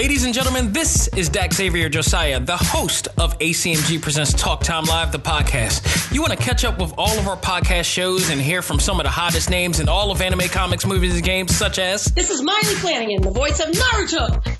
Ladies and gentlemen, this is Dak Xavier Josiah, the host of ACMG Presents Talk Time Live, the podcast. You want to catch up with all of our podcast shows and hear from some of the hottest names in all of anime, comics, movies, and games, such as. This is Maile Flanagan, the voice of Naruto.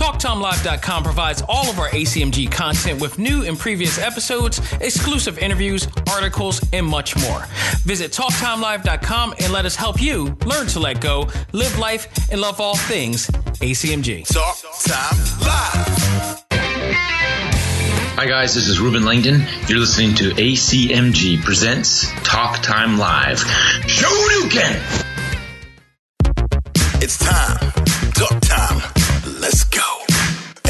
TalkTimeLive.com provides all of our ACMG content with new and previous episodes, exclusive interviews, articles, and much more. Visit TalkTimeLive.com and let us help you learn to let go, live life, and love all things ACMG. Talk Time Live. Hi, guys, this is Ruben Langdon. You're listening to ACMG Presents Talk Time Live. Shoryuken! It's time.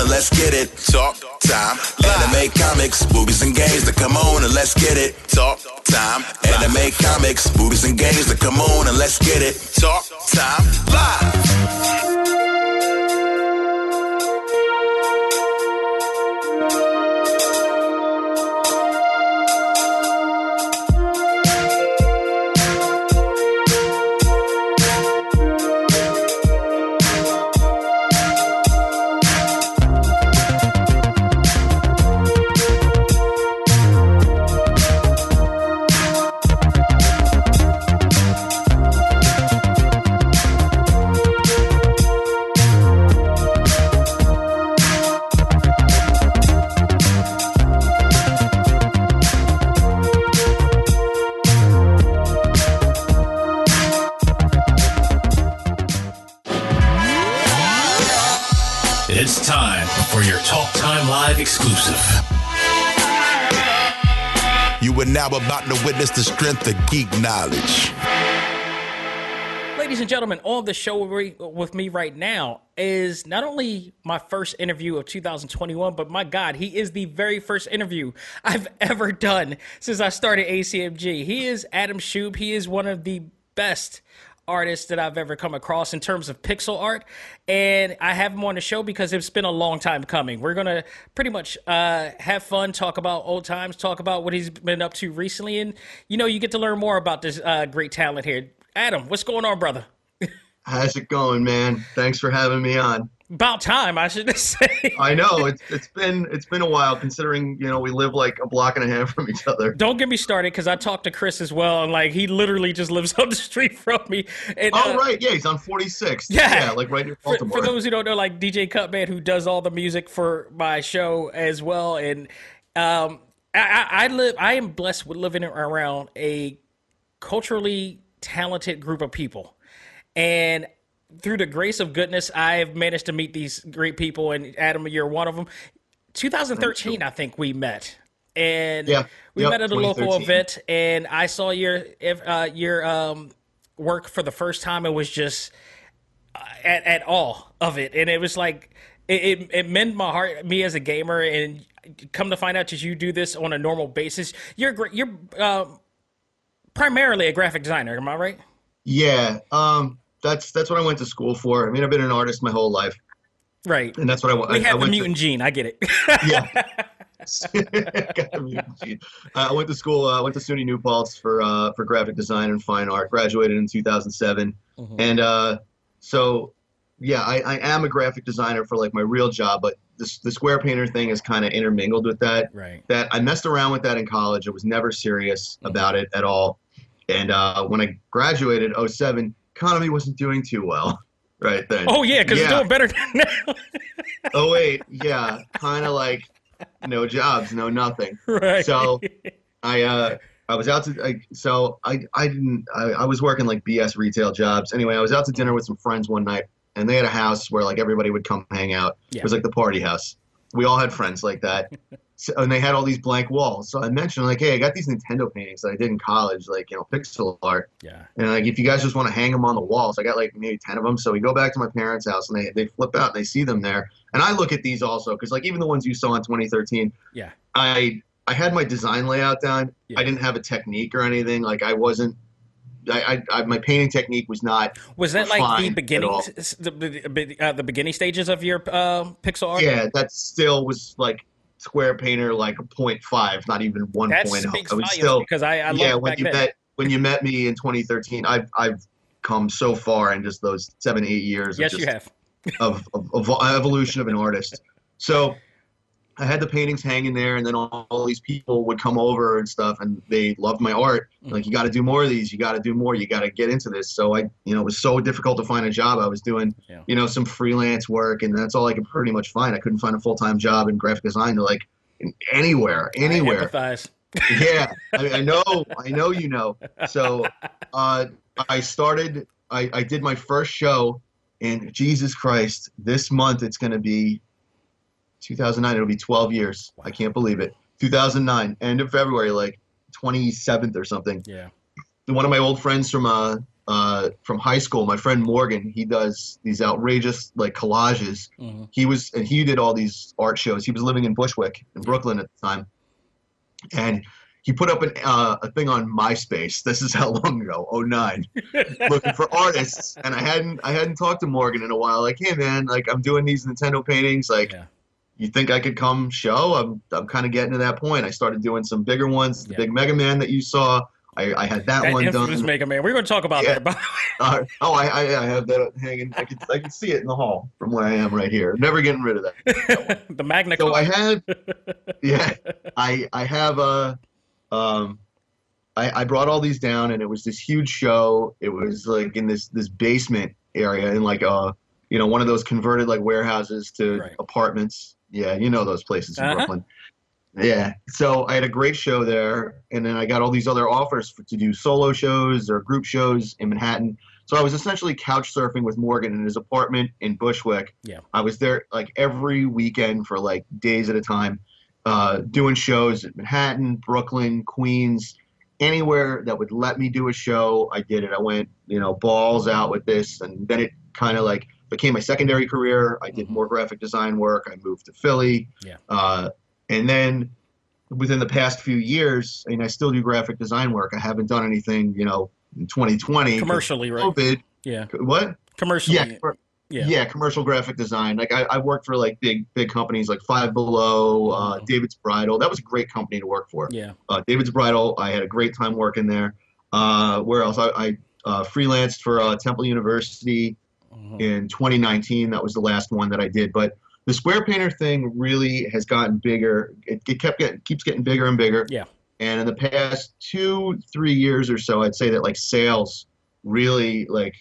and let's get it. Talk time. Anime comics, movies and games that come on and let's get it. Talk time. Anime comics, movies and games that come on and let's get it. Talk time. Live. For your Talk Time Live exclusive. You are now about to witness the strength of geek knowledge. Ladies and gentlemen, on the show with me right now is not only my first interview of 2021, but my God, he is the very first interview I've ever done since I started ACMG. He is Adam Shub. He is one of the best artists that I've ever come across in terms of pixel art. And I have him on the show because it's been a long time coming. We're going to pretty much uh, have fun, talk about old times, talk about what he's been up to recently. And, you know, you get to learn more about this uh, great talent here. Adam, what's going on, brother? How's it going, man? Thanks for having me on. About time, I should say. I know it's it's been it's been a while considering you know we live like a block and a half from each other. Don't get me started because I talked to Chris as well, and like he literally just lives up the street from me. And, oh uh, right, yeah, he's on 46. Yeah. yeah like right near for, Baltimore. for those who don't know, like DJ Cutman, who does all the music for my show as well, and um, I, I, I live. I am blessed with living around a culturally talented group of people, and through the grace of goodness, I have managed to meet these great people. And Adam, you're one of them. 2013, I think we met, and Yeah. we Yep, met at a local event, and I saw your uh, your um, work for the first time. It was just uh, at at all of it, and it was like it, it it meant my heart, me as a gamer, and come to find out that you do this on a normal basis. You're great. You're uh, primarily a graphic designer. Am I right? yeah, um, that's that's what I went to school for. I mean, I've been an artist my whole life, Right. and that's what I want. We I, I have the went mutant gene. I get it. Yeah. Got the mutant gene. Uh, I went to school. I uh, went to SUNY New Paltz for uh, for graphic design and fine art. Graduated in 2007, Mhm. and uh, so yeah, I, I am a graphic designer for like my real job, but this the square painter thing is kind of intermingled with that. Right. That I messed around with that in college. I was never serious about it at all. And uh, when I graduated 07, economy wasn't doing too well right then. Oh yeah, because it's Yeah. doing better now. Oh wait, yeah, kind of like no jobs, no nothing. right. So I uh I was out to I, so I I didn't I, I was working like BS retail jobs. Anyway, I was out to dinner with some friends one night and they had a house where like everybody would come hang out. Yeah. It was like the party house. We all had friends like that. So, and they had all these blank walls. So I mentioned like, hey, I got these Nintendo paintings that I did in college, like you know, pixel art. yeah. And like, if you guys just want to hang them on the walls, I got like maybe ten of them. So we go back to my parents' house and they they flip out and they see them there. And I look at these also because like even the ones you saw in 2013, Yeah. I I had my design layout down. Yeah. I didn't have a technique or anything. Like I wasn't. I, I, I my painting technique was not. Was that like the beginning, the, the, uh, the beginning stages of your uh, pixel art? Yeah, that still was like square painter like a point five, not even one that point. Oh. speaks I was still because I, I yeah when you then. met when you met me in 2013. I've I've come so far in just those seven eight years. of yes, just you have. of, of, of evolution of an artist. So I had the paintings hanging there, and then all, all these people would come over and stuff, and they loved my art. Mm-hmm. Like, you got to do more of these. You got to do more. You got to get into this. So I, you know, it was so difficult to find a job. I was doing, Yeah. you know, some freelance work, and that's all I could pretty much find. I couldn't find a full time job in graphic design to like anywhere, I anywhere empathize. yeah, I, I know, I know you know. So, uh, I started. I, I did my first show, and Jesus Christ, this month it's going to be 2009. It'll be 12 years. I can't believe it. 2009, end of February, like 27th or something. Yeah. One of my old friends from uh, uh, from high school, my friend Morgan, he does these outrageous like collages. hmm He was and he did all these art shows. He was living in Bushwick in Brooklyn at the time, and he put up an, uh, a thing on MySpace. This is how long ago, 09, looking for artists. And I hadn't I hadn't talked to Morgan in a while. Like, hey man, like I'm doing these Nintendo paintings. Like, Yeah. You think I could come show? I'm I'm kind of getting to that point. I started doing some bigger ones. The Yeah. big Mega Man that you saw, I, I had that, That one done. Mega Man. We're going to talk about Yeah. that. by the way. Uh, oh, I, I I have that hanging. I can I can see it in the hall from where I am right here. Never getting rid of that. the Magna So I have, yeah, I I have a, um, I I brought all these down and it was this huge show. It was like in this this basement area in like a you know one of those converted like warehouses to Right. apartments. Yeah, you know those places in Uh-huh. Brooklyn. Yeah, so I had a great show there, and then I got all these other offers for, to do solo shows or group shows in Manhattan. So I was essentially couch surfing with Morgan in his apartment in Bushwick. Yeah. I was there like every weekend for like days at a time, uh, doing shows in Manhattan, Brooklyn, Queens, anywhere that would let me do a show. I did it. I went, you know, balls out with this, and then it kind of like became my secondary career. I did Mhm. more graphic design work. I moved to Philly. Yeah. Uh, and then within the past few years, I mean, I still do graphic design work. I haven't done anything, you know, in 2020 Commercially, right? COVID. Yeah. What? Commercially. Yeah, Yeah. yeah, commercial graphic design. Like I, I worked for like big big companies like Five Below, uh, Mhm. David's Bridal. That was a great company to work for. Yeah. Uh, David's Bridal. I had a great time working there. Uh, where else? I, I uh, freelanced for uh, Temple University Mhm. in 2019. That was the last one that I did. But the square painter thing really has gotten bigger. It, it kept getting keeps getting bigger and bigger. Yeah. And in the past two three years or so, I'd say that like sales really like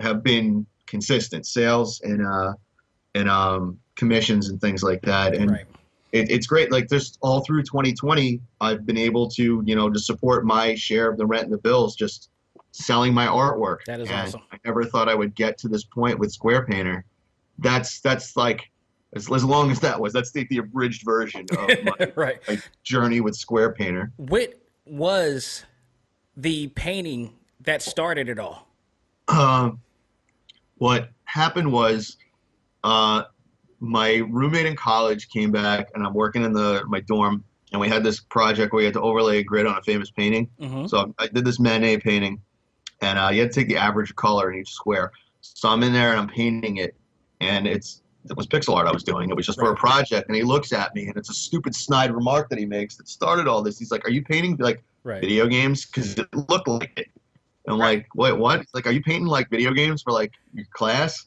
have been consistent. Sales and uh and um commissions and things like that. And Right. it, it's great. Like just all through 2020, I've been able to, you know, to support my share of the rent and the bills, just selling my artwork. That is And awesome. I never thought I would get to this point with Square Painter. That's that's like as, as long as that was. That's the, the abridged version of my, right. my journey with Square Painter. What was the painting that started it all? Um, what happened was, uh, my roommate in college came back, and I'm working in the my dorm, and we had this project where we had to overlay a grid on a famous painting. hmm So I did this Manet painting, and uh, you had to take the average color in each square. So I'm in there and I'm painting it, and it's it was pixel art I was doing. It was just for a project, and he looks at me, and it's a stupid snide remark that he makes that started all this. He's like, "Are you painting like Right. video games? Because it looked like it." And I'm like, "Wait, what?" He's like, "Are you painting like video games for like your class?"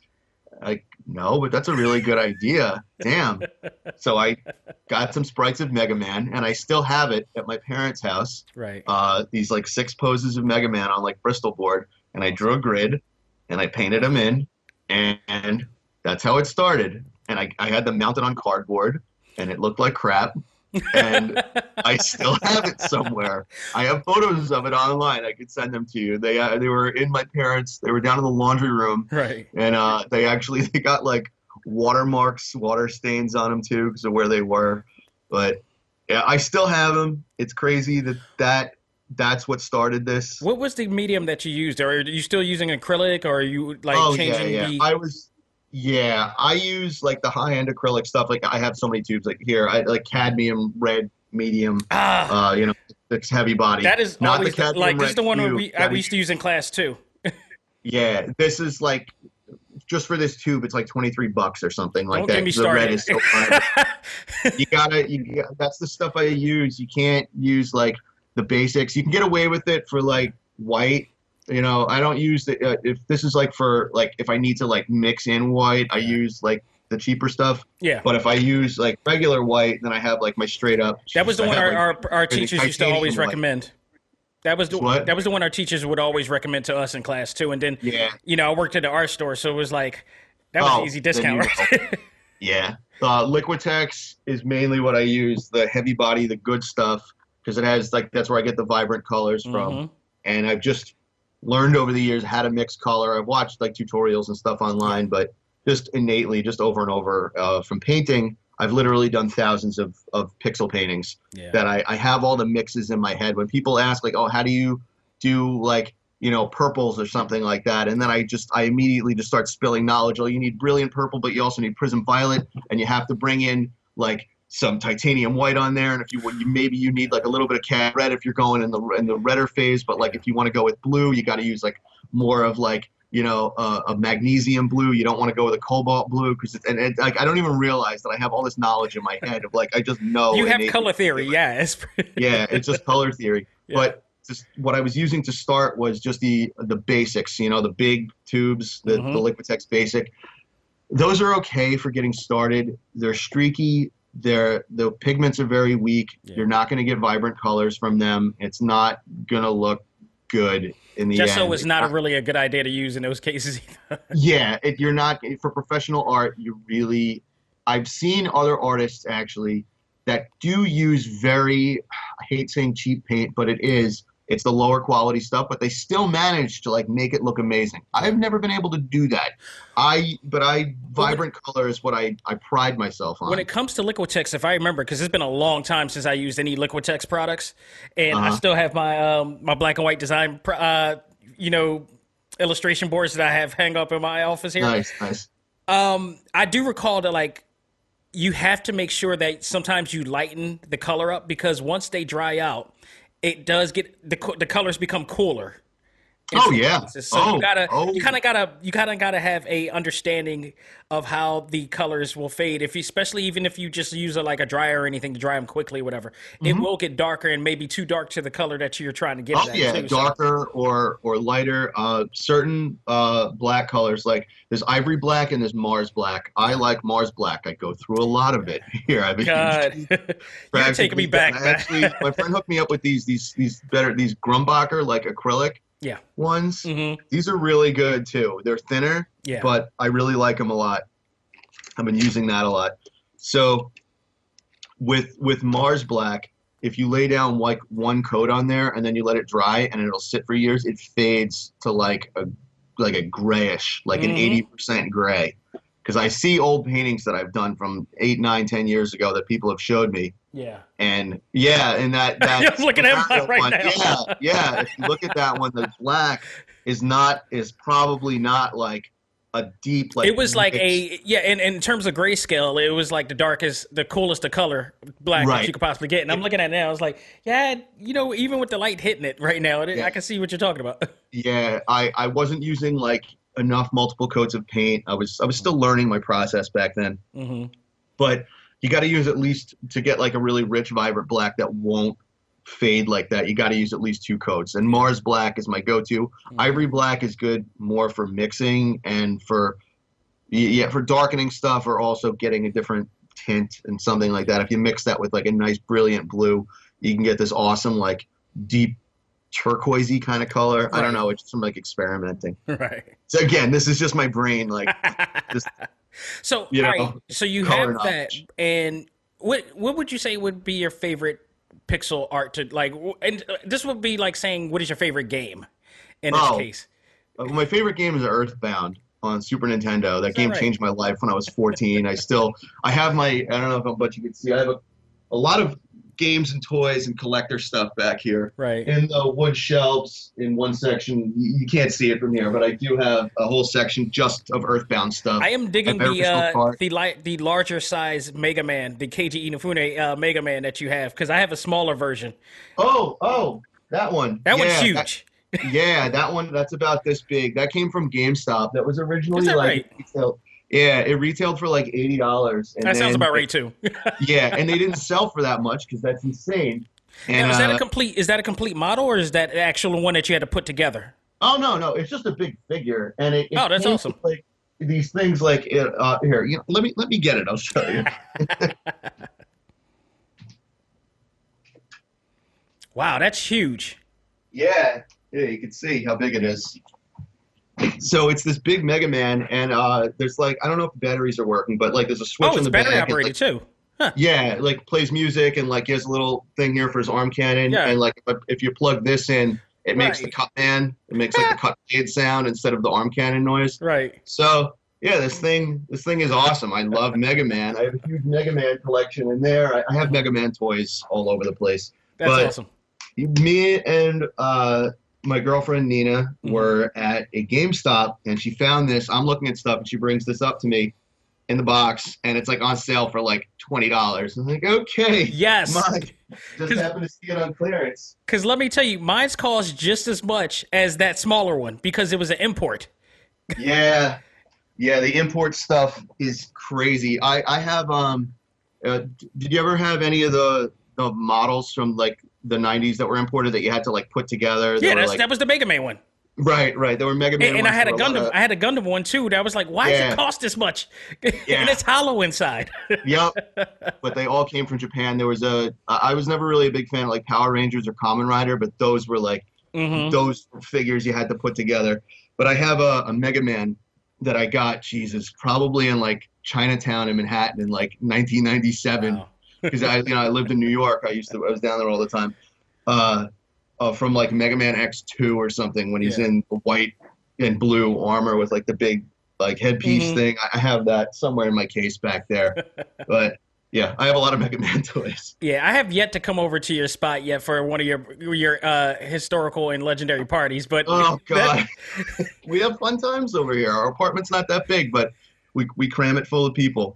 Like, no, but that's a really good idea. Damn. So I got some sprites of Mega Man, and I still have it at my parents' house. Right. Uh, these like six poses of Mega Man on like Bristol board, and I drew a grid, and I painted them in, and, and that's how it started. And I, I had them mounted on cardboard, and it looked like crap. And I still have it somewhere. I have photos of it online. I could send them to you. They uh, they were in my parents. They were down in the laundry room, Right. and uh, they actually they got like watermarks, water stains on them too because of where they were. But yeah, I still have them. It's crazy that that that's what started this. What was the medium that you used? Are you still using acrylic, or are you like oh yeah, changing yeah. the? I was. Yeah, I use like the high end acrylic stuff. Like I have so many tubes. Like here, I like cadmium red, medium. ah, Uh, you know, it's heavy body. that is not the cadmium like this is the one tube. we, I, we used to use in class too. Yeah, this is like just for this tube, it's like twenty three bucks or something like Don't that. get me The red is so fun. you gotta, you, you- that's the stuff I use. You can't use like the basics. You can get away with it for like white. You know, I don't use the uh, if this is like for like if I need to like mix in white, I use like the cheaper stuff. yeah. But if I use like regular white, then I have like my straight up. That was the I one have, our, like, our, our teachers used to always white. recommend. That was the What? that was the one our teachers would always recommend to us in class too. And then Yeah. you know I worked at the art store, so it was like that was Oh, an easy discount, right? Yeah. Uh, Liquitex is mainly what I use, the heavy body, the good stuff, because it has like that's where I get the vibrant colors from. Mhm. And I've just learned over the years how to mix color. I've watched like tutorials and stuff online, but just innately, just over and over uh, from painting, I've literally done thousands of, of pixel paintings Yeah. that I, I have all the mixes in my head. When people ask like, oh, how do you do like, you know, purples or something like that? And then I just, I immediately just start spilling knowledge. Oh, you need brilliant purple, but you also need prism violet and you have to bring in like some titanium white on there. And if you, you maybe you need like a little bit of cad red if you're going in the, in the redder phase, but like if you want to go with blue, you got to use like more of like, you know, uh, a manganese blue. You don't want to go with a cobalt blue because it's and it, like I don't even realize that I have all this knowledge in my head of like I just know. you have color theory, yeah. It's Yeah, it's just color theory. Yeah. But just what I was using to start was just the the basics. You know, the big tubes, the, Mhm. the Liquitex Basic. Those are okay for getting started. They're streaky. They're the pigments are very weak. Yeah. You're not going to get vibrant colors from them. It's not going to look good in the just end. so it's not really a good idea to use in those cases. yeah it, you're not for professional art you really i've seen other artists actually that do use very i hate saying cheap paint but it is it's the lower quality stuff but they still manage to like make it look amazing i've never been able to do that i but i vibrant color is what i i pride myself on when it comes to Liquitex, if I remember, because it's been a long time since I used any Liquitex products, and I Uh-huh. still have my um, my black and white design, uh, you know, illustration boards that I have hang up in my office here. nice nice Um, I do recall that like you have to make sure that sometimes you lighten the color up because once they dry out, it does get the the colors become cooler. Oh, yeah. So Oh, you gotta oh. you kind of gotta you kind of gotta have a understanding of how the colors will fade. If you, especially even if you just use a, like a dryer or anything to dry them quickly, or whatever, it will get darker and maybe too dark to the color that you're trying to get. Mm-hmm. Oh yeah, too. So- darker or or lighter. Uh, certain uh, black colors like there's ivory black and there's Mars black. I like Mars black. I go through a lot of it here. I've been God, you're taking me back. Actually, my friend hooked me up with these these these better these Grumbacher like acrylic Yeah. ones. hmm These are really good too. They're thinner, Yeah. but I really like them a lot. I've been using that a lot. So with with Mars Black, if you lay down like one coat on there and then you let it dry and it'll sit for years, it fades to like a like a grayish, like an Mhm. eighty percent gray. Because I see old paintings that I've done from eight, nine, ten years ago that people have showed me, yeah. and yeah, and that that I'm looking at that right one, now. Yeah, yeah. If you look at that one, the black is not is probably not like a deep like. it was like a yeah, and, and in terms of grayscale, it was like the darkest, the coolest of color black that you could possibly get. And I'm looking at it now, I was like, yeah, you know, even with the light hitting it right now, it, Yeah. I can see what you're talking about. Yeah, I I wasn't using like enough multiple coats of paint. I was I was still learning my process back then, hmm but you got to use at least to get like a really rich, vibrant black that won't fade like that. You got to use at least two coats. And Mars Black is my go-to. Mm-hmm. Ivory Black is good more for mixing and for yeah, for darkening stuff or also getting a different tint and something like that. If you mix that with like a nice brilliant blue, you can get this awesome like deep turquoisey kind of color. I don't Right. know. It's just like experimenting. Right. So again, this is just my brain like just So, You all know, right. So you have that, knowledge. and what what would you say would be your favorite pixel art to like? And uh, this would be like saying, what is your favorite game? In this Oh. case, Uh, my favorite game is Earthbound on Super Nintendo. That game right? changed my life when I was 14. I still, I have my, I don't know if but you can see, I have a, a lot of games and toys and collector stuff back here. right? In the wood shelves, in one section, you, can't see it from here, but I do have a whole section just of Earthbound stuff. I am digging the uh, the li- the larger size Mega Man, the Keiji Inafune uh, Mega Man that you have, because I have a smaller version. Oh, oh, that one. That one's Yeah, huge. yeah, that one. That's about this big. That came from GameStop. That was originally that like right? Yeah, it retailed for like eighty dollars. that sounds about right too. yeah, and they didn't sell for that much because that's insane. And now, is that uh, a complete? Is that a complete model, or is that the actual one that you had to put together? oh no, no, it's just a big figure, and it. it Oh, that's awesome. Like these things, like it, uh, here, you know, let me let me get it. I'll show you. Wow, that's huge. Yeah, yeah, you can see how big it is. So it's this big Mega Man, and uh, there's like I don't know if the batteries are working, but like there's a switch Oh, on the battery back. and, operated like, too. Yeah, like plays music and like he has a little thing here for his arm cannon. Yeah. And like if, you plug this in, it makes the cut man. It makes like the cut blade sound instead of the arm cannon noise. Right. So yeah, this thing this thing is awesome. I love Mega Man. I have a huge Mega Man collection in there. I, I have Mega Man toys all over the place. That's But- awesome. Me and uh, my girlfriend Nina Mhm. were at a GameStop and she found this. I'm looking at stuff and she brings this up to me in the box and it's like on sale for like twenty dollars. I'm like, okay. Yes. My, Just happened to see it on clearance. Because let me tell you, mine's cost just as much as that smaller one because it was an import. Yeah, yeah. The import stuff is crazy. I I have um. Uh, did you ever have any of the the models from like the '90s that were imported that you had to like put together? Yeah, were, like, that was the Mega Man one. right, right. There were Mega Man. And, and I had a Gundam. of- I had a Gundam one too. That was like, why does it cost this much? Yeah. and it's hollow inside. yep. But they all came from Japan. There was a. I was never really a big fan of like Power Rangers or Kamen Rider, but those were like hmm those figures you had to put together. But I have a, a Mega Man that I got, Jesus, probably in like Chinatown in Manhattan in like 1997. Wow. Because I, you know, I lived in New York. I used to, I was down there all the time. Uh, uh, from like Mega Man X2 or something when he's Yeah. in the white and blue armor with like the big like headpiece Mhm. thing. I have that somewhere in my case back there. but yeah, I have a lot of Mega Man toys. Yeah, I have yet to come over to your spot yet for one of your your uh, historical and legendary parties, but Oh that- God, we have fun times over here. Our apartment's not that big, but we we cram it full of people.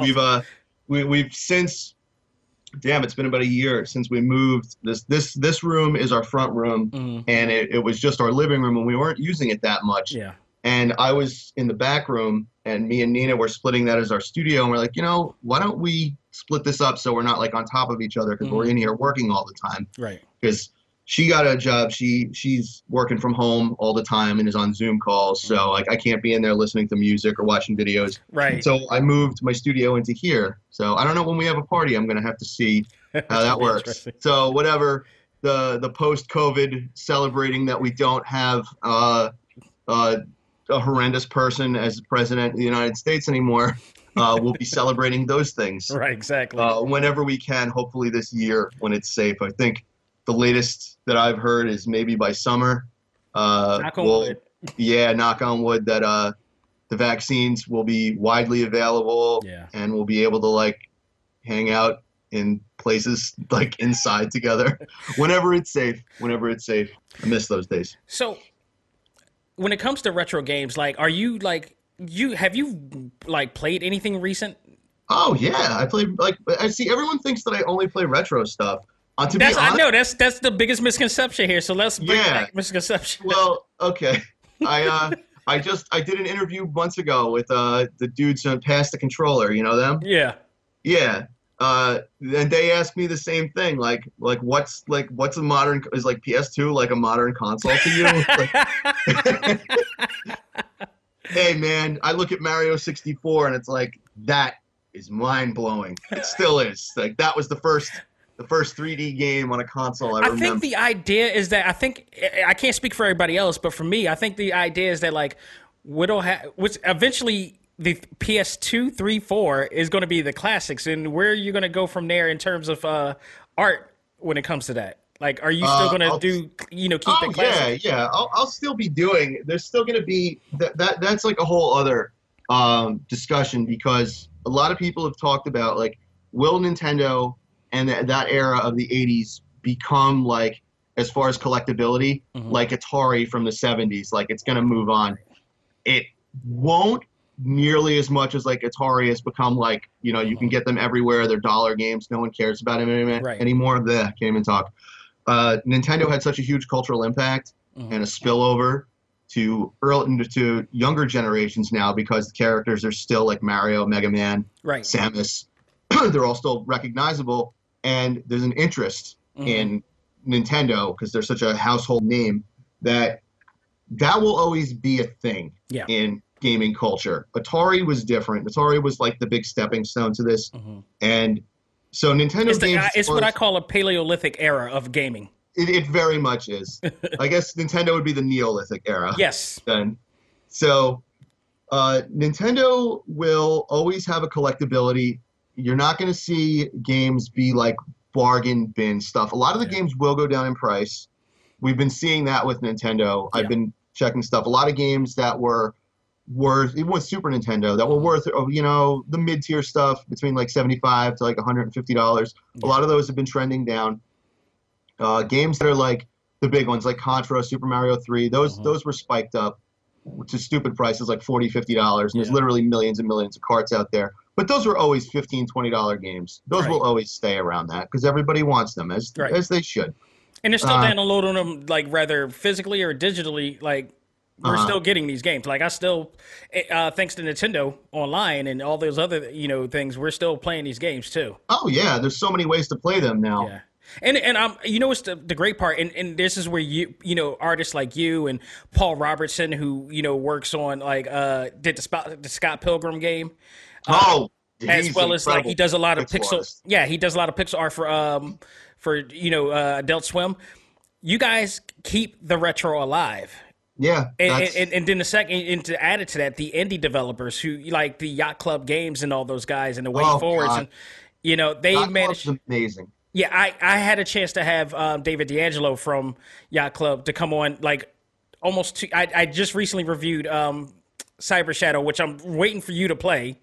We've uh we we've since damn it's been about a year since we moved. This this this room is our front room, Mhm. and it, it was just our living room, and we weren't using it that much. yeah, And I was in the back room, and me and Nina were splitting that as our studio, and we're like, you know, why don't we split this up so we're not like on top of each other because we're Mhm. in here working all the time right. because she got a job. She she's working from home all the time and is on Zoom calls. So like I can't be in there listening to music or watching videos. Right. So I moved my studio into here. So I don't know when we have a party. I'm gonna have to see how that works. So whatever the the post COVID celebrating that we don't have uh, uh, a horrendous person as president of the United States anymore. Uh, we'll be celebrating those things Right, exactly. uh, whenever we can. Hopefully this year when it's safe. I think the latest that I've heard is maybe by summer. Uh, Knock on we'll- wood. Yeah, knock on wood that uh, the vaccines will be widely available Yeah. and we'll be able to like hang out in places like inside together whenever it's safe. Whenever it's safe. I miss those days. So, when it comes to retro games, like, are you like you have you like played anything recent? Oh yeah, I play like I see. Everyone thinks that I only play retro stuff. Uh, to That's be honest, I know that's that's the biggest misconception here. So let's bring Yeah. back misconception. Well, okay. I uh, I just I did an interview months ago with uh the dudes on Pass the Controller. You know them? yeah. Yeah. Uh, and they asked me the same thing. Like, like what's like what's a modern is like PS2 like a modern console to you? Like, hey man, I look at Mario 64 and it's like that is mind blowing. It still is. Like that was the first the first 3D game on a console I, I remember. think the idea is that I think I can't speak for everybody else, but for me, I think the idea is that like what'll ha- which eventually the PS2, 3, 4 is going to be the classics, and where are you going to go from there in terms of uh, art when it comes to that? Like, are you still Uh, going to I'll- do you know keep oh the classics? yeah, yeah. I'll, I'll still be doing. There's still going to be that, that. That's like a whole other um, discussion because a lot of people have talked about like will Nintendo and that that era of the '80s become like as far as collectability Mhm. like Atari from the '70s. Like it's going to move on. It won't nearly as much as like Atari has become like you know you can get them everywhere. They're dollar games. No one cares about them anymore. Right. anymore. Bleh, can't even talk uh, Nintendo had such a huge cultural impact Mhm. and a spillover to early to younger generations now because the characters are still like Mario, Mega Man, Right. Samus. They're all still recognizable, and there's an interest Mhm. in Nintendo because they're such a household name that that will always be a thing Yeah. in gaming culture. Atari was different. Atari was like the big stepping stone to this, Mhm. and so Nintendo It's, the, games. uh, it's what I call a Paleolithic era of gaming. it, it very much is. I guess Nintendo would be the Neolithic era. Yes. Then, so uh, Nintendo will always have a collectability. You're not going to see games be like bargain bin stuff. A lot of the Yeah. games will go down in price. We've been seeing that with Nintendo. Yeah. I've been checking stuff. A lot of games that were worth even with Super Nintendo that were worth oh, you know the mid tier stuff between like 75 to like 150 dollars. A lot of those have been trending down. Uh, games that are like the big ones like Contra, Super Mario 3, those Mhm. those were spiked up to stupid prices like 40 50 dollars. And there's literally millions and millions of carts out there. But those were always 15 20 dollar games. Those Right. will always stay around that because everybody wants them as Right. as they should. And they're still Uh, downloading them like rather physically or digitally. Like we're Uh-huh. still getting these games. Like I still, uh, thanks to Nintendo online and all those other you know things, we're still playing these games too. Oh yeah, there's so many ways to play them now. Yeah. And and um, you know what's the, the great part, and, and this is where you you know artists like you and Paul Robertson, who you know works on like uh did the Scott Pilgrim game, oh, as well as like he does a lot of pixel artist. Yeah, he does a lot of pixel art for um for you know uh, Adult Swim. You guys keep the retro alive. Yeah, And, and, and then the second, and to add it to that, the indie developers who like the Yacht Club Games and all those guys and the Way Oh, Forwards, God. and you know they Yacht managed. Club's amazing. Yeah, I, I had a chance to have um, David D'Angelo from Yacht Club to come on. Like almost, two, I I just recently reviewed um, Cyber Shadow, which I'm waiting for you to play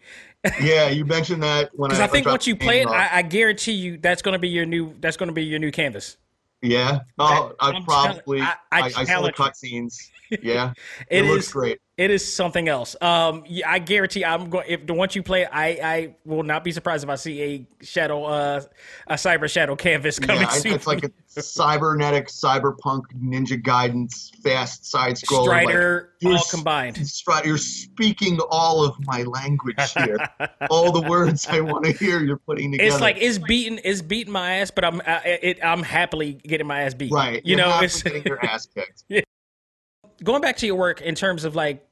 Yeah, you mentioned that when because I, I think once you play it. I, I guarantee you that's going to be your new that's going to be your new canvas. Yeah. Oh, I I'm probably. I, I- I saw the cutscenes. Yeah. It it looks is- great. It is something else. Um, yeah, I guarantee I'm going. If the once you play, I I will not be surprised if I see a shadow, uh, a cyber shadow canvas coming Yeah, soon. it's like a cybernetic, cyberpunk, Ninja Gaiden, fast side scroller. Strider you're all combined. Strider, you're speaking all of my language here. all the words I want to hear, you're putting together. It's like it's beating it's beating my ass, but I'm I, it, I'm happily getting my ass beat. right. You you're know, it's getting your ass kicked. Going back to your work in terms of like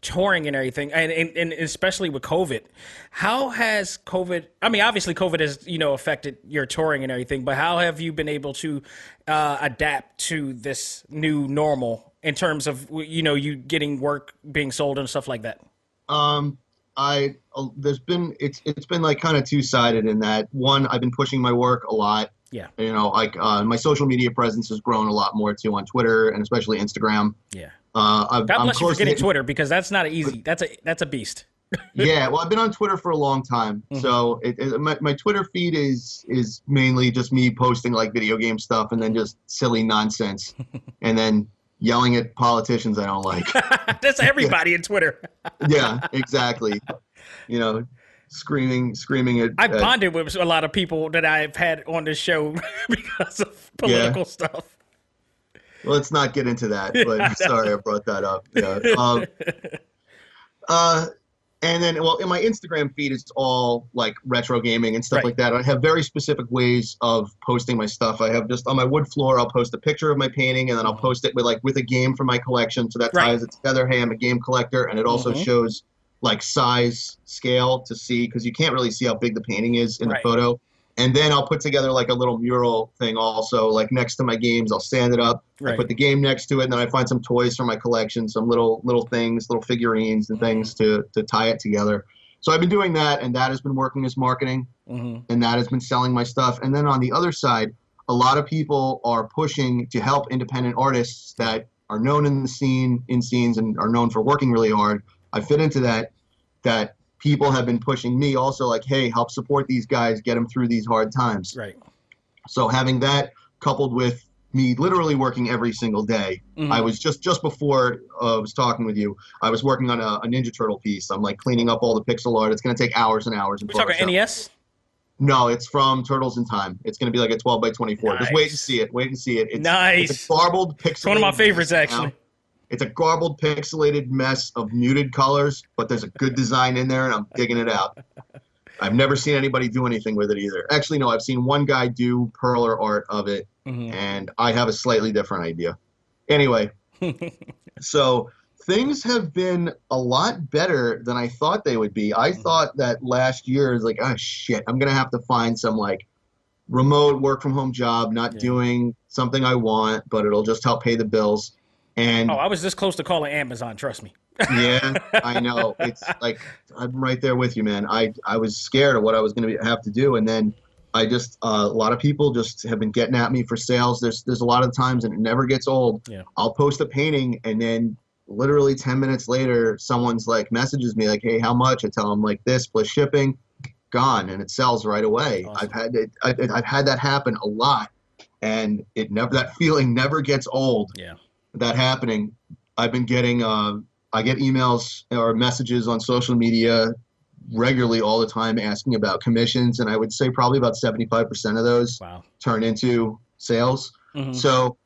touring and everything and, and, and especially with covid how has covid i mean obviously covid has you know affected your touring and everything but how have you been able to uh, adapt to this new normal in terms of you know you getting work being sold and stuff like that Um, I uh, there's been it's it's been like kind of two sided in that one I've been pushing my work a lot. Yeah. You know, like uh, my social media presence has grown a lot more too on Twitter and especially Instagram. yeah Uh, I've, god I'm you for getting twitter because that's not easy that's a that's a beast yeah, well, I've been on Twitter for a long time, Mhm. so it, it, my my Twitter feed is is mainly just me posting like video game stuff and then just silly nonsense, and then yelling at politicians I don't like. that's everybody in twitter yeah, exactly. You know, screaming screaming at. i at- bonded with a lot of people that i've had on this show because of political stuff Well, Let's not get into that. But know. sorry, I brought that up. Yeah. Um, uh, And then, well, in my Instagram feed, it's all like retro gaming and stuff Right. like that. I have very specific ways of posting my stuff. I have just on my wood floor, I'll post a picture of my painting, and then I'll post it with like with a game from my collection, so that Right. ties it together. Hey, I'm a game collector, and it also Mhm. shows like size, scale to see because you can't really see how big the painting is in Right. the photo. And then I'll put together like a little mural thing also, like next to my games. I'll stand it up. I put the game next to it, and then I find some toys from my collection, some little little things, little figurines and things to to tie it together. So I've been doing that, and that has been working as marketing, hmm and that has been selling my stuff. And then on the other side, a lot of people are pushing to help independent artists that are known in the scene, in scenes, and are known for working really hard. I fit into that. That people have been pushing me also, like, hey, help support these guys, get them through these hard times. Right. So having that coupled with me literally working every single day. Mhm. I was just just before uh, I was talking with you. I was working on a, a Ninja Turtle piece. I'm like cleaning up all the pixel art. It's going to take hours and hours. And talking. NES? No, it's from Turtles in Time. It's going to be like a 12 by 24. Just wait and see it. Wait and see it. It's, Nice. It's a garbled. It's one of my favorites, actually. now. It's a garbled pixelated mess of muted colors, but there's a good design in there, and I'm digging it out. I've never seen anybody do anything with it either. Actually, no, I've seen one guy do perler art of it, Mhm. and I have a slightly different idea. Anyway, so things have been a lot better than I thought they would be. I thought that last year is like, oh shit, I'm gonna have to find some like remote work from home job, not Yeah. doing something I want, but it'll just help pay the bills. And Oh, I was this close to calling Amazon. Trust me. yeah, I know. It's like I'm right there with you, man. I I was scared of what I was going to have to do, and then I just uh, a lot of people just have been getting at me for sales. There's there's a lot of times, and it never gets old. Yeah. I'll post a painting, and then literally ten minutes later, someone's like messages me like, "Hey, how much?" I tell them like this plus shipping, gone, and it sells right away. Awesome. I've had it, I, I've had that happen a lot, and it never that feeling never gets old Yeah. That happening. I've been getting, uh, I get emails or messages on social media regularly all the time asking about commissions, and I would say probably about 75% of those Wow. turn into sales. Mhm. So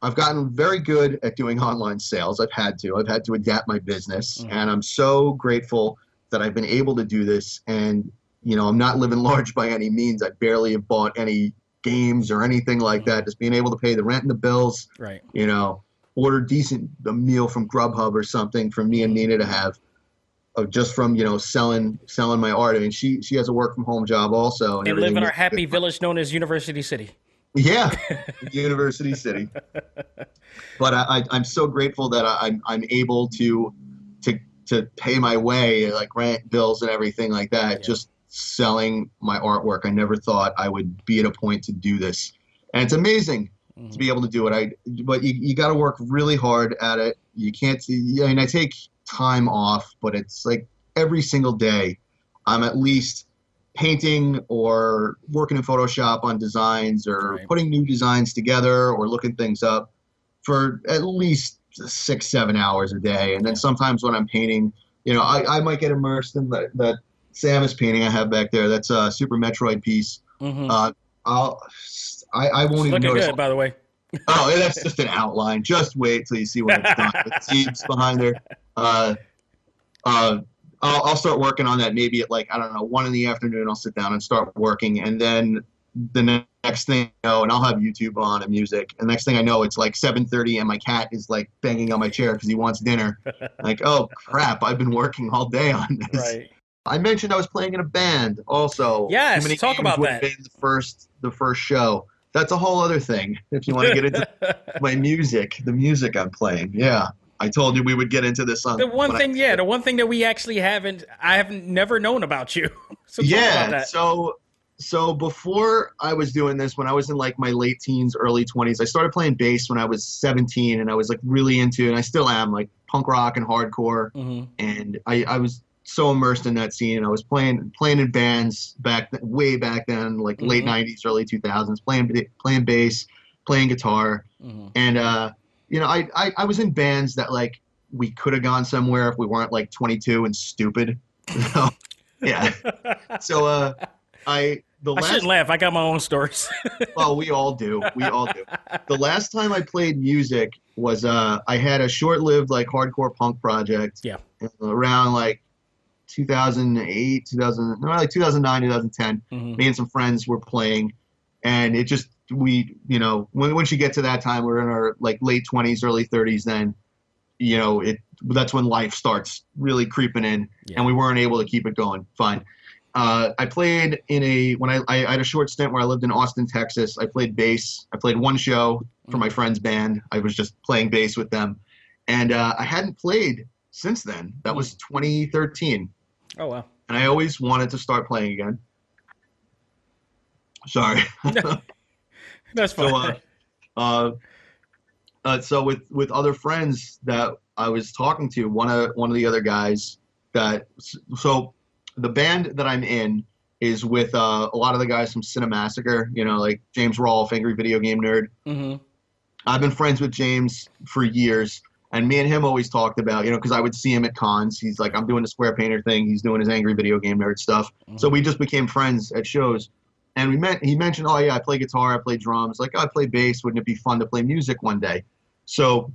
I've gotten very good at doing online sales. I've had to. I've had to adapt my business, Mhm. and I'm so grateful that I've been able to do this. And you know, I'm not living large by any means. I barely have bought any games or anything like mm-hmm. that. Just being able to pay the rent and the bills Right. you know, order decent a meal from Grubhub or something for me and Nina to have, of just from you know selling selling my art. I mean, she she has a work from home job also. And And live in our happy village known as University City. Yeah, University City. But I, I I'm so grateful that I, I'm I'm able to to to pay my way like rent bills and everything like that. Yeah. Just selling my artwork. I never thought I would be at a point to do this, and it's amazing to be mm-hmm. able to do it. I but you, you got to work really hard at it. You can't. I mean, I take time off, but it's like every single day, I'm at least painting or working in Photoshop on designs or Right. putting new designs together or looking things up for at least six seven hours a day. And then Yeah. sometimes when I'm painting, you know, I, I might get immersed in that that Samus painting I have back there. That's a Super Metroid piece. Mm-hmm. Uh, I'll I, I won't even notice. good, by the way. Oh, that's just an outline. Just wait till you see what it's done. With seeds behind there. Uh, uh, I'll, I'll start working on that maybe at like I don't know one in the afternoon. I'll sit down and start working, and then the ne- next thing I know, and I'll have YouTube on and music. And next thing I know, it's like 7:30, and my cat is like banging on my chair because he wants dinner. like, oh crap! I've been working all day on this. Right. I mentioned I was playing in a band also. Yes, talk about that. The first, the first show. That's a whole other thing. If you want to get into my music, the music I'm playing. Yeah, I told you we would get into this on the one when I- thing, yeah, the one thing that we actually haven't, I haven't never known about you. so about yeah. that. So, so before I was doing this, when I was in like my late teens, early 20s, I started playing bass when I was 17, and I was like really into, and I still am, like punk rock and hardcore. Mhm. and I, I was so immersed in that scene. I was playing playing in bands back th- way back then, like late Mhm. '90s, early 2000s, playing playing bass, playing guitar, Mhm. and uh, you know, I, I I was in bands that like we could have gone somewhere if we weren't like 22 and stupid. So, yeah. So uh, I the I last shouldn't laugh. I got my own stories. well, we all do. We all do. The last time I played music was uh, I had a short-lived like hardcore punk project. Yeah. Around like 2008, 2000, no, like 2009, 2010. Mhm. Me and some friends were playing, and it just we, you know, when once you get to that time, we're in our like late 20s, early 30s. Then, you know, it that's when life starts really creeping in, Yeah. and we weren't able to keep it going. Fine. Uh, I played in a when I, I, I had a short stint where I lived in Austin, Texas. I played bass. I played one show for my friend's band. I was just playing bass with them, and uh, I hadn't played since then. That was 2013, Oh wow. and I always wanted to start playing again. Sorry. That's fine. so, uh, uh, uh, so with with other friends that I was talking to, one of one of the other guys that so the band that I'm in is with uh, a lot of the guys from Cinemassacre. You know, like James Rolfe, Angry Video Game Nerd. hmm I've been friends with James for years, and me and him always talked about, you know, because I would see him at cons. He's like, I'm doing the Square Painter thing. He's doing his Angry Video Game Nerd stuff. Mm-hmm. So we just became friends at shows. And we met. He mentioned, oh yeah, I play guitar, I play drums. Like, oh, I play bass. Wouldn't it be fun to play music one day? So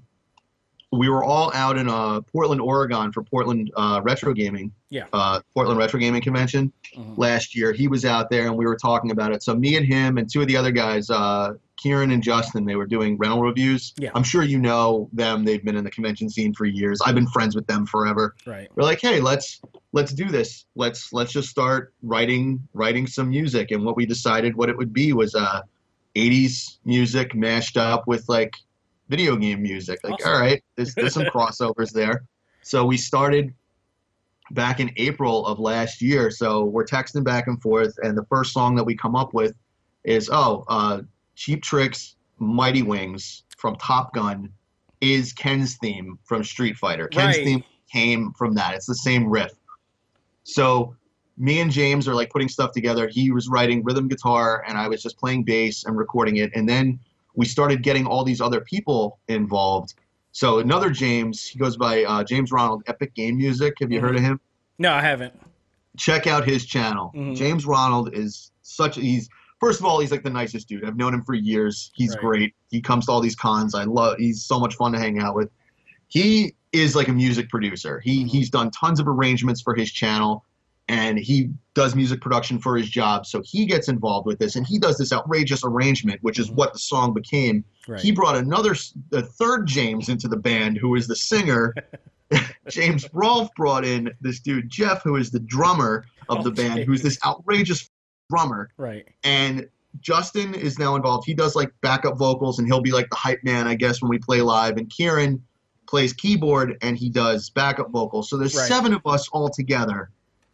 we were all out in uh, Portland, Oregon for Portland uh, Retro Gaming. Yeah. Uh, Portland Retro Gaming Convention Mhm. last year. He was out there, and we were talking about it. So me and him and two of the other guys, uh, Kieran and Justin, they were doing rental reviews. Yeah. I'm sure you know them. They've been in the convention scene for years. I've been friends with them forever. Right. We're like, hey, let's let's do this. Let's let's just start writing writing some music. And what we decided what it would be was uh, 80s music mashed up with like video game music. Like, Awesome. all right, there's there's some crossovers there. So we started back in April of last year. So we're texting back and forth, and the first song that we come up with is oh, uh, Cheap Trick's, Mighty Wings from Top Gun is Ken's theme from Street Fighter. Ken's Right. theme came from that. It's the same riff. So me and James are like putting stuff together. He was writing rhythm guitar, and I was just playing bass and recording it. And then we started getting all these other people involved. So another James, he goes by uh, James Ronald, Epic Game Music. Have you heard of him? No, I haven't. check out his channel. Mhm. James Ronald is such he's first of all he's like the nicest dude. I've known him for years. He's Right. great. He comes to all these cons. I love he's so much fun to hang out with. He is like a music producer. He Mhm. he's done tons of arrangements for his channel and he does music production for his job. So he gets involved with this and he does this outrageous arrangement which is Mhm. what the song became. Right. He brought another the third James into the band who is the singer. James Rolfe brought in this dude Jeff, who is the drummer of Oh, the band, who's this outrageous drummer. right. And Justin is now involved. He does like backup vocals, and he'll be like the hype man, I guess, when we play live. And Kieran plays keyboard, and he does backup vocals. So there's Right. seven of us all together,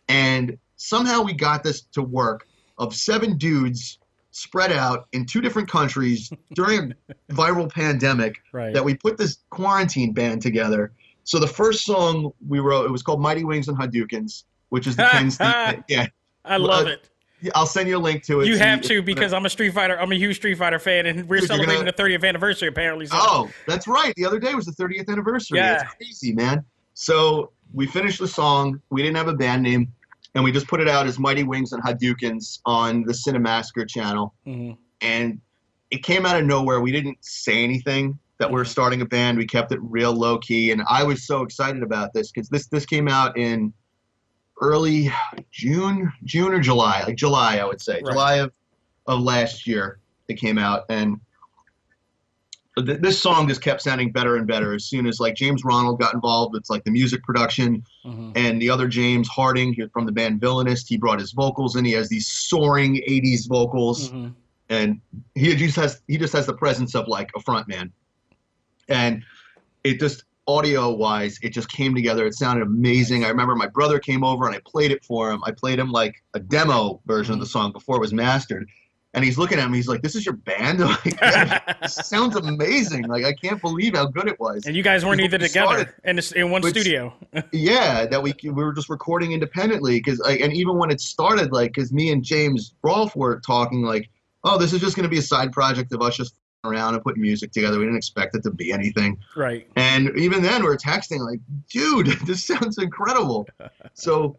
and somehow we got this to work. Of seven dudes spread out in two different countries during a viral pandemic Right. that we put this quarantine band together. So the first song we wrote, it was called Mighty Wings and Hadoukens, which is the Ken's theme. Yeah, I love uh, it. I'll send you a link to it. You have to because I'm a Street Fighter. I'm a huge Street Fighter fan, and we're Dude, celebrating gonna- the 30th anniversary apparently. So. Oh, that's right. The other day was the 30th anniversary. Yeah. It's crazy, man. So we finished the song. We didn't have a band name, and we just put it out as Mighty Wings and Hadoukens on the Cinemassacre channel. Mhm. And it came out of nowhere. We didn't say anything that we're starting a band. We kept it real low key, and I was so excited about this because this this came out in early June, June or July, like July, I would say, Right. July of of last year. It came out, and th- this song just kept sounding better and better as soon as like James Ronald got involved with like the music production Mhm. and the other James Harding from the band Villainist. He brought his vocals in. He has these soaring '80s vocals Mhm. and he just has he just has the presence of like a front man and it just audio wise it just came together it sounded amazing i remember my brother came over and i played it for him i played him like a demo version of the song before it was mastered and he's looking at me he's like this is your band? Like, yeah, sounds amazing. Like i can't believe how good it was. And you guys weren't either we together in, in one Which- studio. yeah that we we were just recording independently because like, and even when it started like because me and james rolfe were talking like oh this is just going to be a side project of us just around and putting music together. We didn't expect it to be anything. Right. and even then we are texting like dude this sounds incredible. So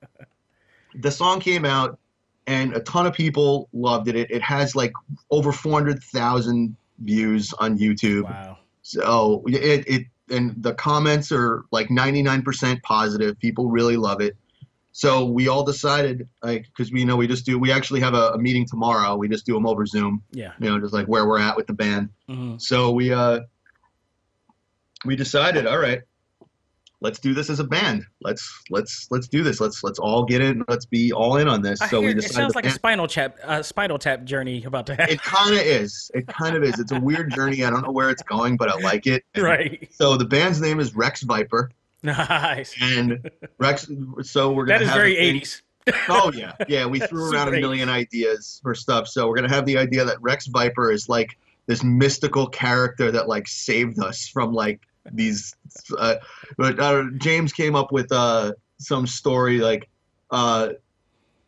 the song came out and a ton of people loved it it, it has like over 400000 views on youtube Wow. so it, it and the comments are like 99% positive. People really love it. So we all decided, like, because we know we just do. We actually have a, a meeting tomorrow. We just do them over Zoom. Yeah. You know, just like where we're at with the band. Mhm. So we uh we decided, all right, let's do this as a band. Let's let's let's do this. Let's let's all get in. Let's be all in on this. I so hear- we it sounds like a spinal tap, uh, spinal tap journey about to happen. it kind of is. It kind of is. It's a weird journey. I don't know where it's going, but I like it. And right. So the band's name is Rex Viper, Nice. and Rex. So we're gonna That is very 80s. Oh yeah, yeah. We threw around a million ideas for stuff. So we're gonna have the idea that Rex Viper is like this mystical character that like saved us from like these. Uh, but uh, James came up with uh, some story like uh,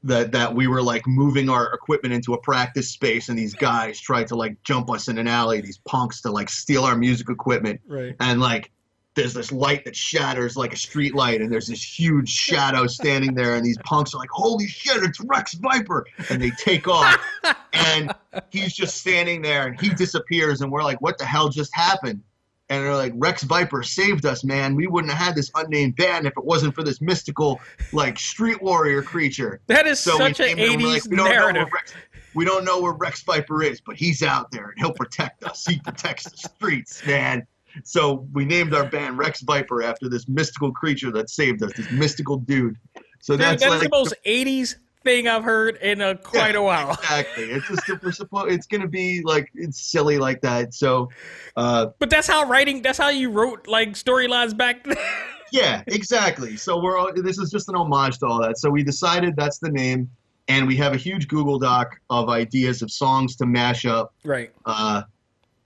that that we were like moving our equipment into a practice space, and these guys tried to like jump us in an alley. These punks to like steal our music equipment Right. and like there's this light that shatters like a street light and there's this huge shadow standing there and these punks are like holy shit it's rex viper and they take off and he's just standing there and he disappears and we're like what the hell just happened and they're like rex viper saved us man we wouldn't have had this unnamed band if it wasn't for this mystical like street warrior creature That is so such an came in and we're 80s like, we don't know narrative. where Rex, we don't know where Rex Viper is, but he's out there and he'll protect us. He protects the streets, man. So we named our band Rex Viper after this mystical creature that saved us, this mystical dude. So Dude, that's that is like the most 80s thing I've heard in a, quite Yeah, a while. Exactly. It's just we're supposed. It's gonna be like it's silly like that. So, uh, But that's how writing, that's how you wrote like storylines back then. yeah, exactly. So we're all, this is just an homage to all that. So we decided that's the name, and we have a huge Google Doc of ideas of songs to mash up. right. Uh,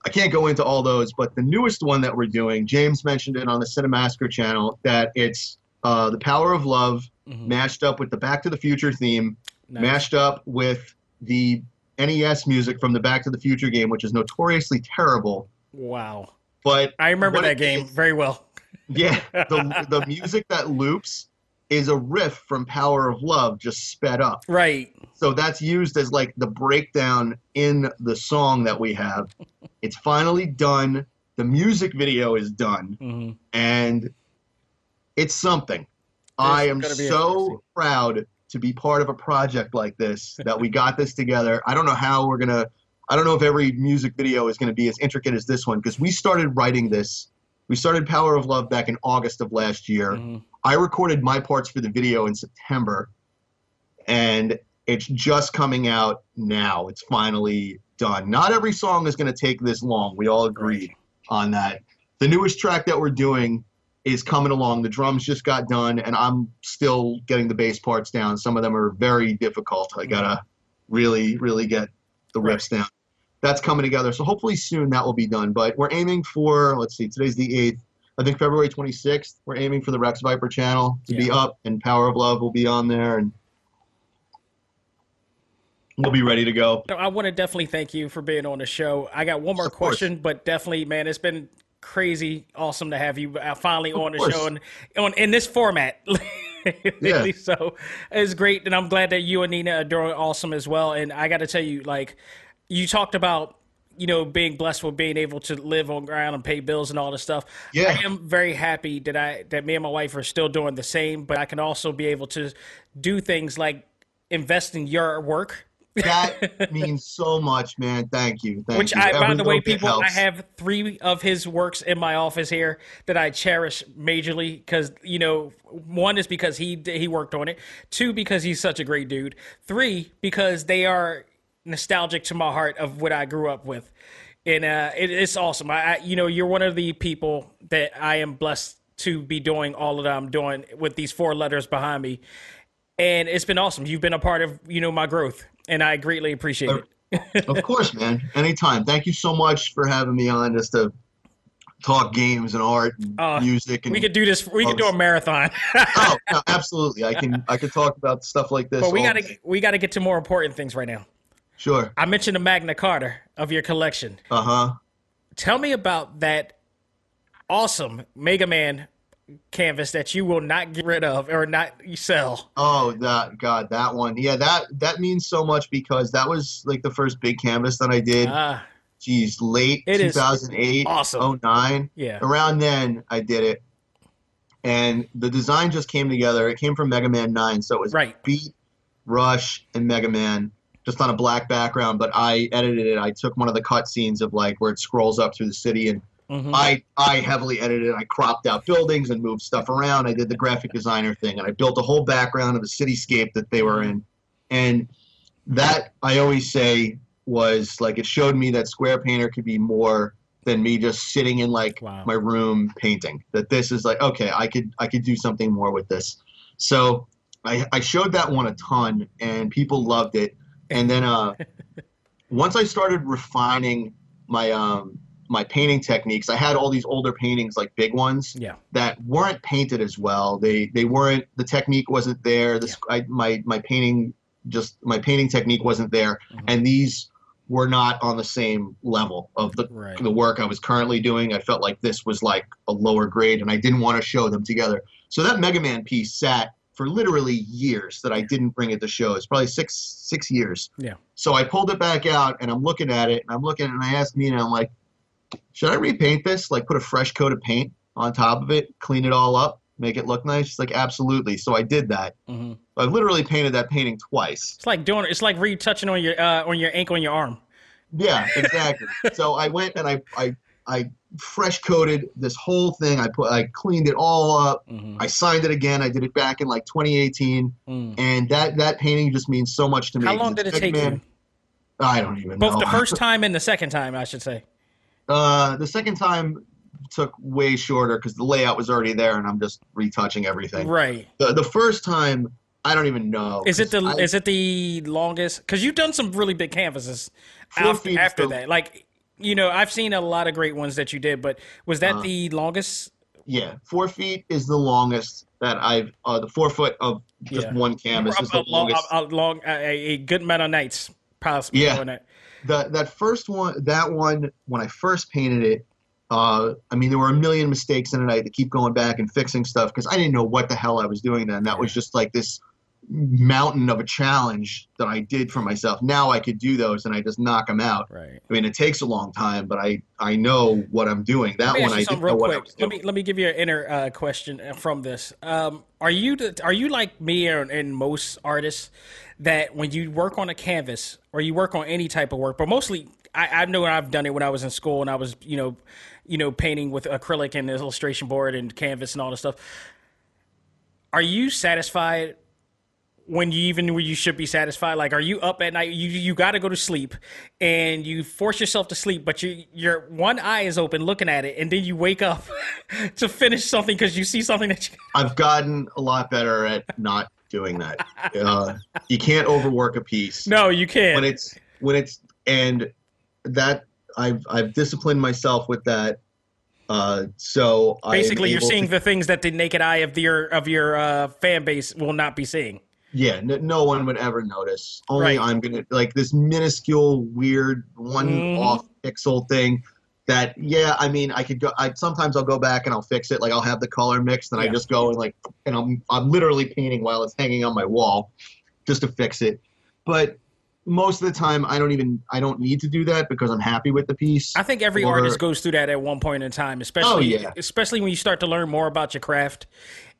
I can't go into all those, but the newest one that we're doing, James mentioned it on the Cinemassacre channel, that it's uh, the Power of Love Mhm. mashed up with the Back to the Future theme, Nice. mashed up with the NES music from the Back to the Future game, which is notoriously terrible. Wow. But I remember that it game very well. yeah, the the music that loops is a riff from Power of Love, just sped up. Right. So that's used as like the breakdown in the song that we have. It's finally done. The music video is done, hmm and it's something. I am so proud to be part of a project like this that we got this together. I don't know how we're gonna. I don't know if every music video is going to be as intricate as this one because we started writing this. We started Power of Love back in August of last year. Mhm. I recorded my parts for the video in September, and it's just coming out now. It's finally done. Not every song is going to take this long. We all agreed on that. The newest track that we're doing is coming along. The drums just got done, and I'm still getting the bass parts down. Some of them are very difficult. I gotta mm-hmm. really, really get the riffs down. That's coming together. So hopefully soon that will be done. But we're aiming for, let's see, today's the 8th. I think February 26th, we're aiming for the Rex Viper channel to be up, and Power of Love will be on there, and we'll be ready to go. I want to definitely thank you for being on the show. I got one more question, but definitely, man, it's been crazy awesome to have you uh, finally on the show and on in this format. Yeah. So it's great, and I'm glad that you and Nina are doing awesome as well. And I got to tell you, like, you talked about. You know, being blessed with being able to live on ground and pay bills and all this stuff. Yeah. I am very happy that I that me and my wife are still doing the same, but I can also be able to do things like invest in your work That means so much, man. Thank you. Thank Which you. I, by the way, people, I have three of his works in my office here that I cherish majorly because you know, one is because he he worked on it. Two because he's such a great dude. Three because they are nostalgic to my heart of what I grew up with, and uh, it, it's awesome. I, I, you know, you're one of the people that I am blessed to be doing all that I'm doing with these four letters behind me, and it's been awesome. You've been a part of you know my growth, and I greatly appreciate it. of course, man. Anytime. Thank you so much for having me on just to talk games and art and Uh, music. And We could do this. We could do a marathon. oh, no, absolutely. I can. I can talk about stuff like this. But we gotta day. we gotta get to more important things right now. Sure. I mentioned the Magna Carta of your collection. Uh huh. Tell me about that awesome Mega Man canvas that you will not get rid of or not sell. Oh, that God, that one. Yeah, that that means so much because that was like the first big canvas that I did. Ah, Geez, late It is 2008, awesome. 09. Yeah. Around then, I did it. and the design just came together. It came from Mega Man Nine, so it was Right. Beat, Rush, and Mega Man, just on a black background. But I edited it. I took one of the cutscenes of like where it scrolls up through the city, and Mhm. I I heavily edited. I cropped out buildings and moved stuff around. I did the graphic designer thing, and I built a whole background of the cityscape that they were in, and that I always say was like it showed me that Square Painter could be more than me just sitting in like Wow. my room painting. That this is like okay, I could I could do something more with this. So I I showed that one a ton, and people loved it. And then uh, once I started refining my um my painting techniques, I had all these older paintings like big ones Yeah. that weren't painted as well. They they weren't the technique wasn't there. This I, my my painting just my painting technique wasn't there, Mhm. and these were not on the same level of the Right. the work I was currently doing. I felt like this was like a lower grade, and I didn't want to show them together. So that Mega Man piece sat for literally years that I didn't bring it to shows. Probably six six years. Yeah. So I pulled it back out, and I'm looking at it, and I'm looking, at it and I asked Nina, I'm like, should I repaint this? Like put a fresh coat of paint on top of it, clean it all up, make it look nice? She's like, absolutely. So I did that. hmm I literally painted that painting twice. It's like doing. It's like retouching on your uh, on your ankle on your arm. Yeah, exactly. so I went and I, I I fresh coated this whole thing. I put I cleaned it all up. hmm I signed it again. I did it back in like 2018, Mm. and that that painting just means so much to me. How long did it take Mega you? I don't even Both know. Both the first time and the second time, I should say. Uh, the second time took way shorter because the layout was already there, and I'm just retouching everything. Right. The the first time, I don't even know. Is it the I- is it the longest? Because you've done some really big canvases after, after that. Like you know, I've seen a lot of great ones that you did, but was that Uh, the longest? Yeah, four feet is the longest that I've. Uh, the four foot of just Yeah. one canvas is the long, longest. a, a long, a, a good amount of nights, possibly Yeah. The that first one, that one, when I first painted it, uh, I mean, there were a million mistakes in it. I had to keep going back and fixing stuff because I didn't know what the hell I was doing then. That was just like this mountain of a challenge that I did for myself. Now I could do those and I just knock them out. Right. I mean, it takes a long time, but I I know what I'm doing. That one I you didn't something know real what I quick. was Let me let me give you an inner uh, question from this. Um, are you the, are you like me and, and most artists that when you work on a canvas or you work on any type of work, but mostly I, I know I've done it when I was in school and I was you know you know painting with acrylic and illustration board and canvas and all this stuff. Are you satisfied when you even when you should be satisfied like are you up at night you you got to go to sleep and you force yourself to sleep but you your one eye is open looking at it and then you wake up to finish something because you see something that you I've gotten a lot better at not doing that. Uh, you can't overwork a piece. no you can't when it's when it's and that I've I've disciplined myself with that. Uh, so basically you're seeing to- the things that the naked eye of your of your uh, fan base will not be seeing yeah. No, no one would ever notice. Only Right. I'm gonna like this minuscule, weird, one Mhm. off pixel thing. That yeah, I mean, I could go. I sometimes I'll go back and I'll fix it. Like I'll have the color mixed, and Yeah. I just go and like, and I'm I'm literally painting while it's hanging on my wall, just to fix it. But most of the time, I don't even I don't need to do that because I'm happy with the piece. I think every Or- artist goes through that at one point in time, especially Oh, yeah. especially when you start to learn more about your craft.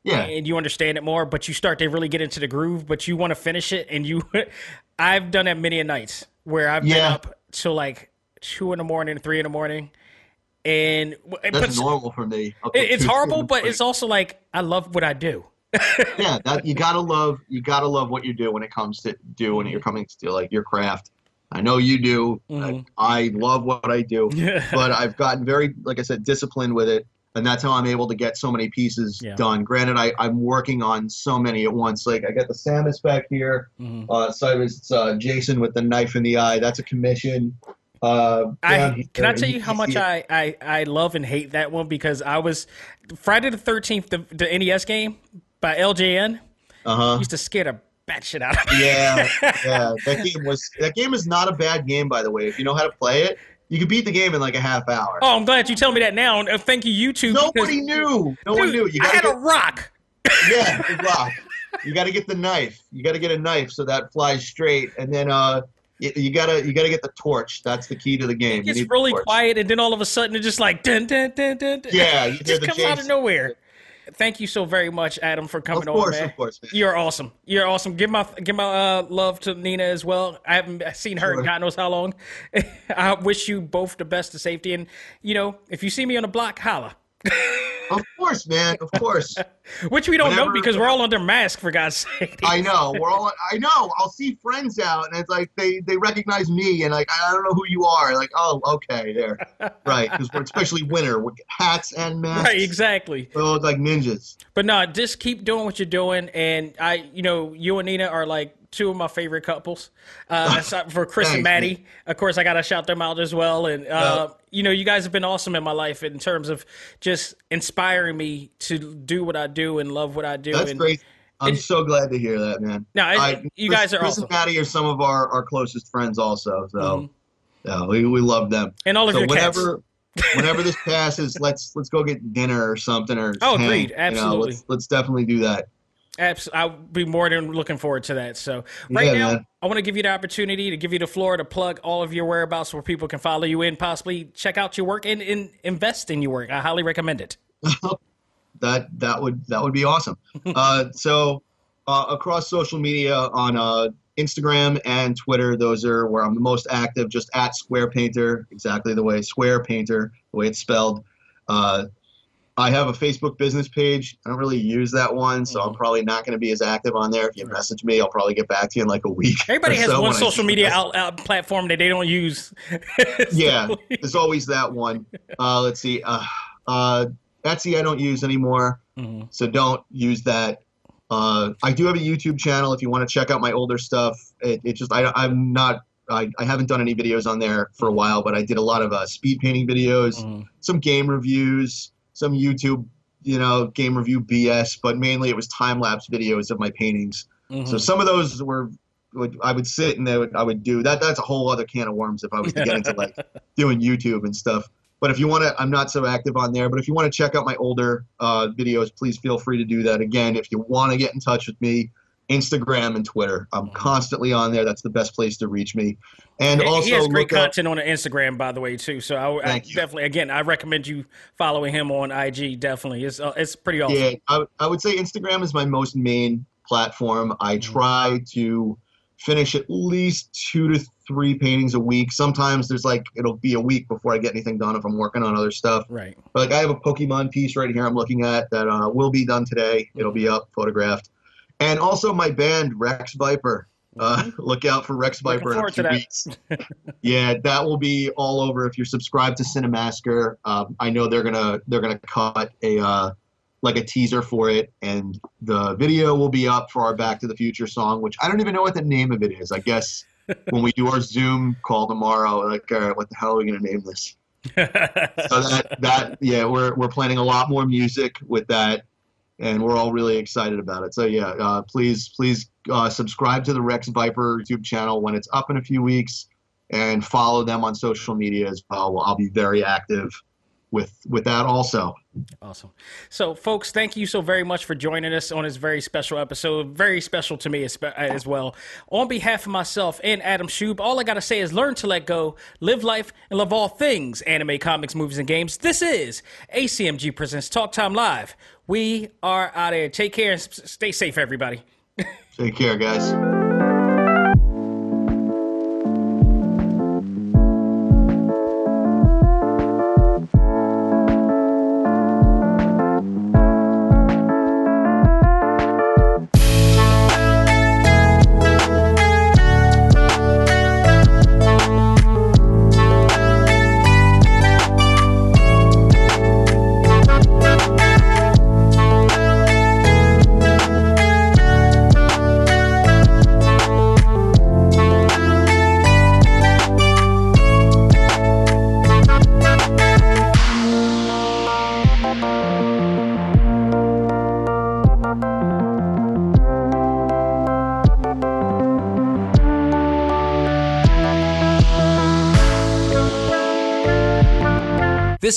Yeah. And you understand it more, but you start to really get into the groove, but you want to finish it and you I've done that many a nights where I've been up till like two in the morning, three in the morning. And but That's normal for me. it- it's horrible, three in the but it's also like I love what I do. yeah, that you gotta love you gotta love what you do when it comes to do when you're coming to like your craft. I know you do. Mhm. I, I love what I do, but I've gotten very, like I said, disciplined with it, and that's how I'm able to get so many pieces Yeah. done. Granted, I, I'm working on so many at once. Like I got the Samus back here. Mhm. Uh, so it's uh, Jason with the knife in the eye. That's a commission. Uh, I can I tell you how much. I, I, I love and hate that one because I was Friday the thirteenth the, the NES game by LJN Uh-huh. used to scare the bat shit out of me. Yeah, yeah. That game was that game is not a bad game, by the way. If you know how to play it, you can beat the game in like a half hour. Oh, I'm glad you tell me that now. and, uh, Thank you, YouTube. Nobody knew. No one knew. You I had get, a rock. yeah, good luck. You got to get the knife. You got to get a knife so that flies straight, and then uh, you, you gotta you gotta get the torch. That's the key to the game. It gets really quiet, and then all of a sudden, it just like dun dun dun dun. dun. Yeah, you it just comes out of nowhere. Thank you so very much, Adam, for coming Of course, on, man. of course, man. You're awesome. You're awesome. Give my give my uh, love to Nina as well. I haven't seen her in God knows how long. I wish you both the best of safety, and you know, if you see me on the block, holla. Of course, man. Of course. Which we don't know because we're all under mask, for God's sake. I know. We're all. I know. I'll see friends out, and it's like they they recognize me, and like I don't know who you are. Like, oh, okay, there, right? Because we're especially winter with hats and masks. Right, exactly. We look like ninjas. But no, just keep doing what you're doing, and I, you know, you and Nina are like two of my favorite couples. Uh, for Chris and Maddie, man. of course, I gotta shout them out as well. And uh, you know, you guys have been awesome in my life in terms of just inspiring me to do what I do and love what I do. That's and, great. I'm so glad to hear that, man. No, it- I- you Chris- guys are awesome. Chris awesome. and Maddie are some of our, our closest friends, also. So, yeah, we, we love them. And all of so your cats. whenever whenever this passes, let's let's go get dinner or something or Oh, hang, agreed. you know, Absolutely. let's let's definitely do that. Abs- I'll be more than looking forward to that. So right Yeah, now, man. I want to give you the opportunity to give you the floor to plug all of your whereabouts where people can follow you in, possibly check out your work and, and invest in your work. I highly recommend it. that that would that would be awesome. uh, so uh, across social media on uh, Instagram and Twitter, those are where I'm the most active. Just at Square Painter, exactly the way Square Painter, the way it's spelled. I have a Facebook business page. I don't really use that one, so I'm probably not going to be as active on there. If you message me, I'll probably get back to you in like a week. Everybody has so one social media out, out platform that they don't use. yeah, there's always that one. Uh, let's see. Uh, uh, Etsy, I don't use anymore, Mhm. so don't use that. Uh, I do have a YouTube channel if you want to check out my older stuff. It, it just I, I'm not. I, I haven't done any videos on there for a while, but I did a lot of uh, speed painting videos, Mhm. some game reviews, some YouTube, you know, game review BS. But mainly it was time lapse videos of my paintings. Mhm. So some of those were, I would sit and they would, I would do that. That's a whole other can of worms if I was to get into like doing YouTube and stuff. But if you want to, I'm not so active on there. But if you want to check out my older uh, videos, please feel free to do that. Again, if you want to get in touch with me, Instagram and Twitter. I'm constantly on there. That's the best place to reach me. And He- also, he has great look up- content on Instagram, by the way, too. So I, I definitely, again, I recommend you following him on IG. Definitely, it's uh, it's pretty awesome. Yeah, I, I would say Instagram is my most main platform. I Mm-hmm. try to finish at least two to three paintings a week. Sometimes there's like it'll be a week before I get anything done if I'm working on other stuff. Right. But like I have a Pokemon piece right here I'm looking at that uh, will be done today. It'll be up, photographed, and also my band Rex Viper. Uh, look out for Rex Mm-hmm. Viper in a few weeks. yeah, that will be all over. If you're subscribed to Cinemassacre, um, I know they're gonna they're gonna cut a uh, like a teaser for it, and the video will be up for our Back to the Future song, which I don't even know what the name of it is. I guess when we do our Zoom call tomorrow, like, all right, what the hell are we gonna name this? so that that yeah, we're we're planning a lot more music with that, and we're all really excited about it. So yeah, uh, please please uh, subscribe to the Rex Viper YouTube channel when it's up in a few weeks, and follow them on social media as well. I'll be very active with with that also. Awesome. So, folks, thank you so very much for joining us on this very special episode. Very special to me as, as well. On behalf of myself and Adam Shub, all I got to say is learn to let go, live life, and love all things anime, comics, movies, and games. This is ACMG Presents Talk Time Live. We are out of here. Take care and stay safe, everybody. Take care, guys.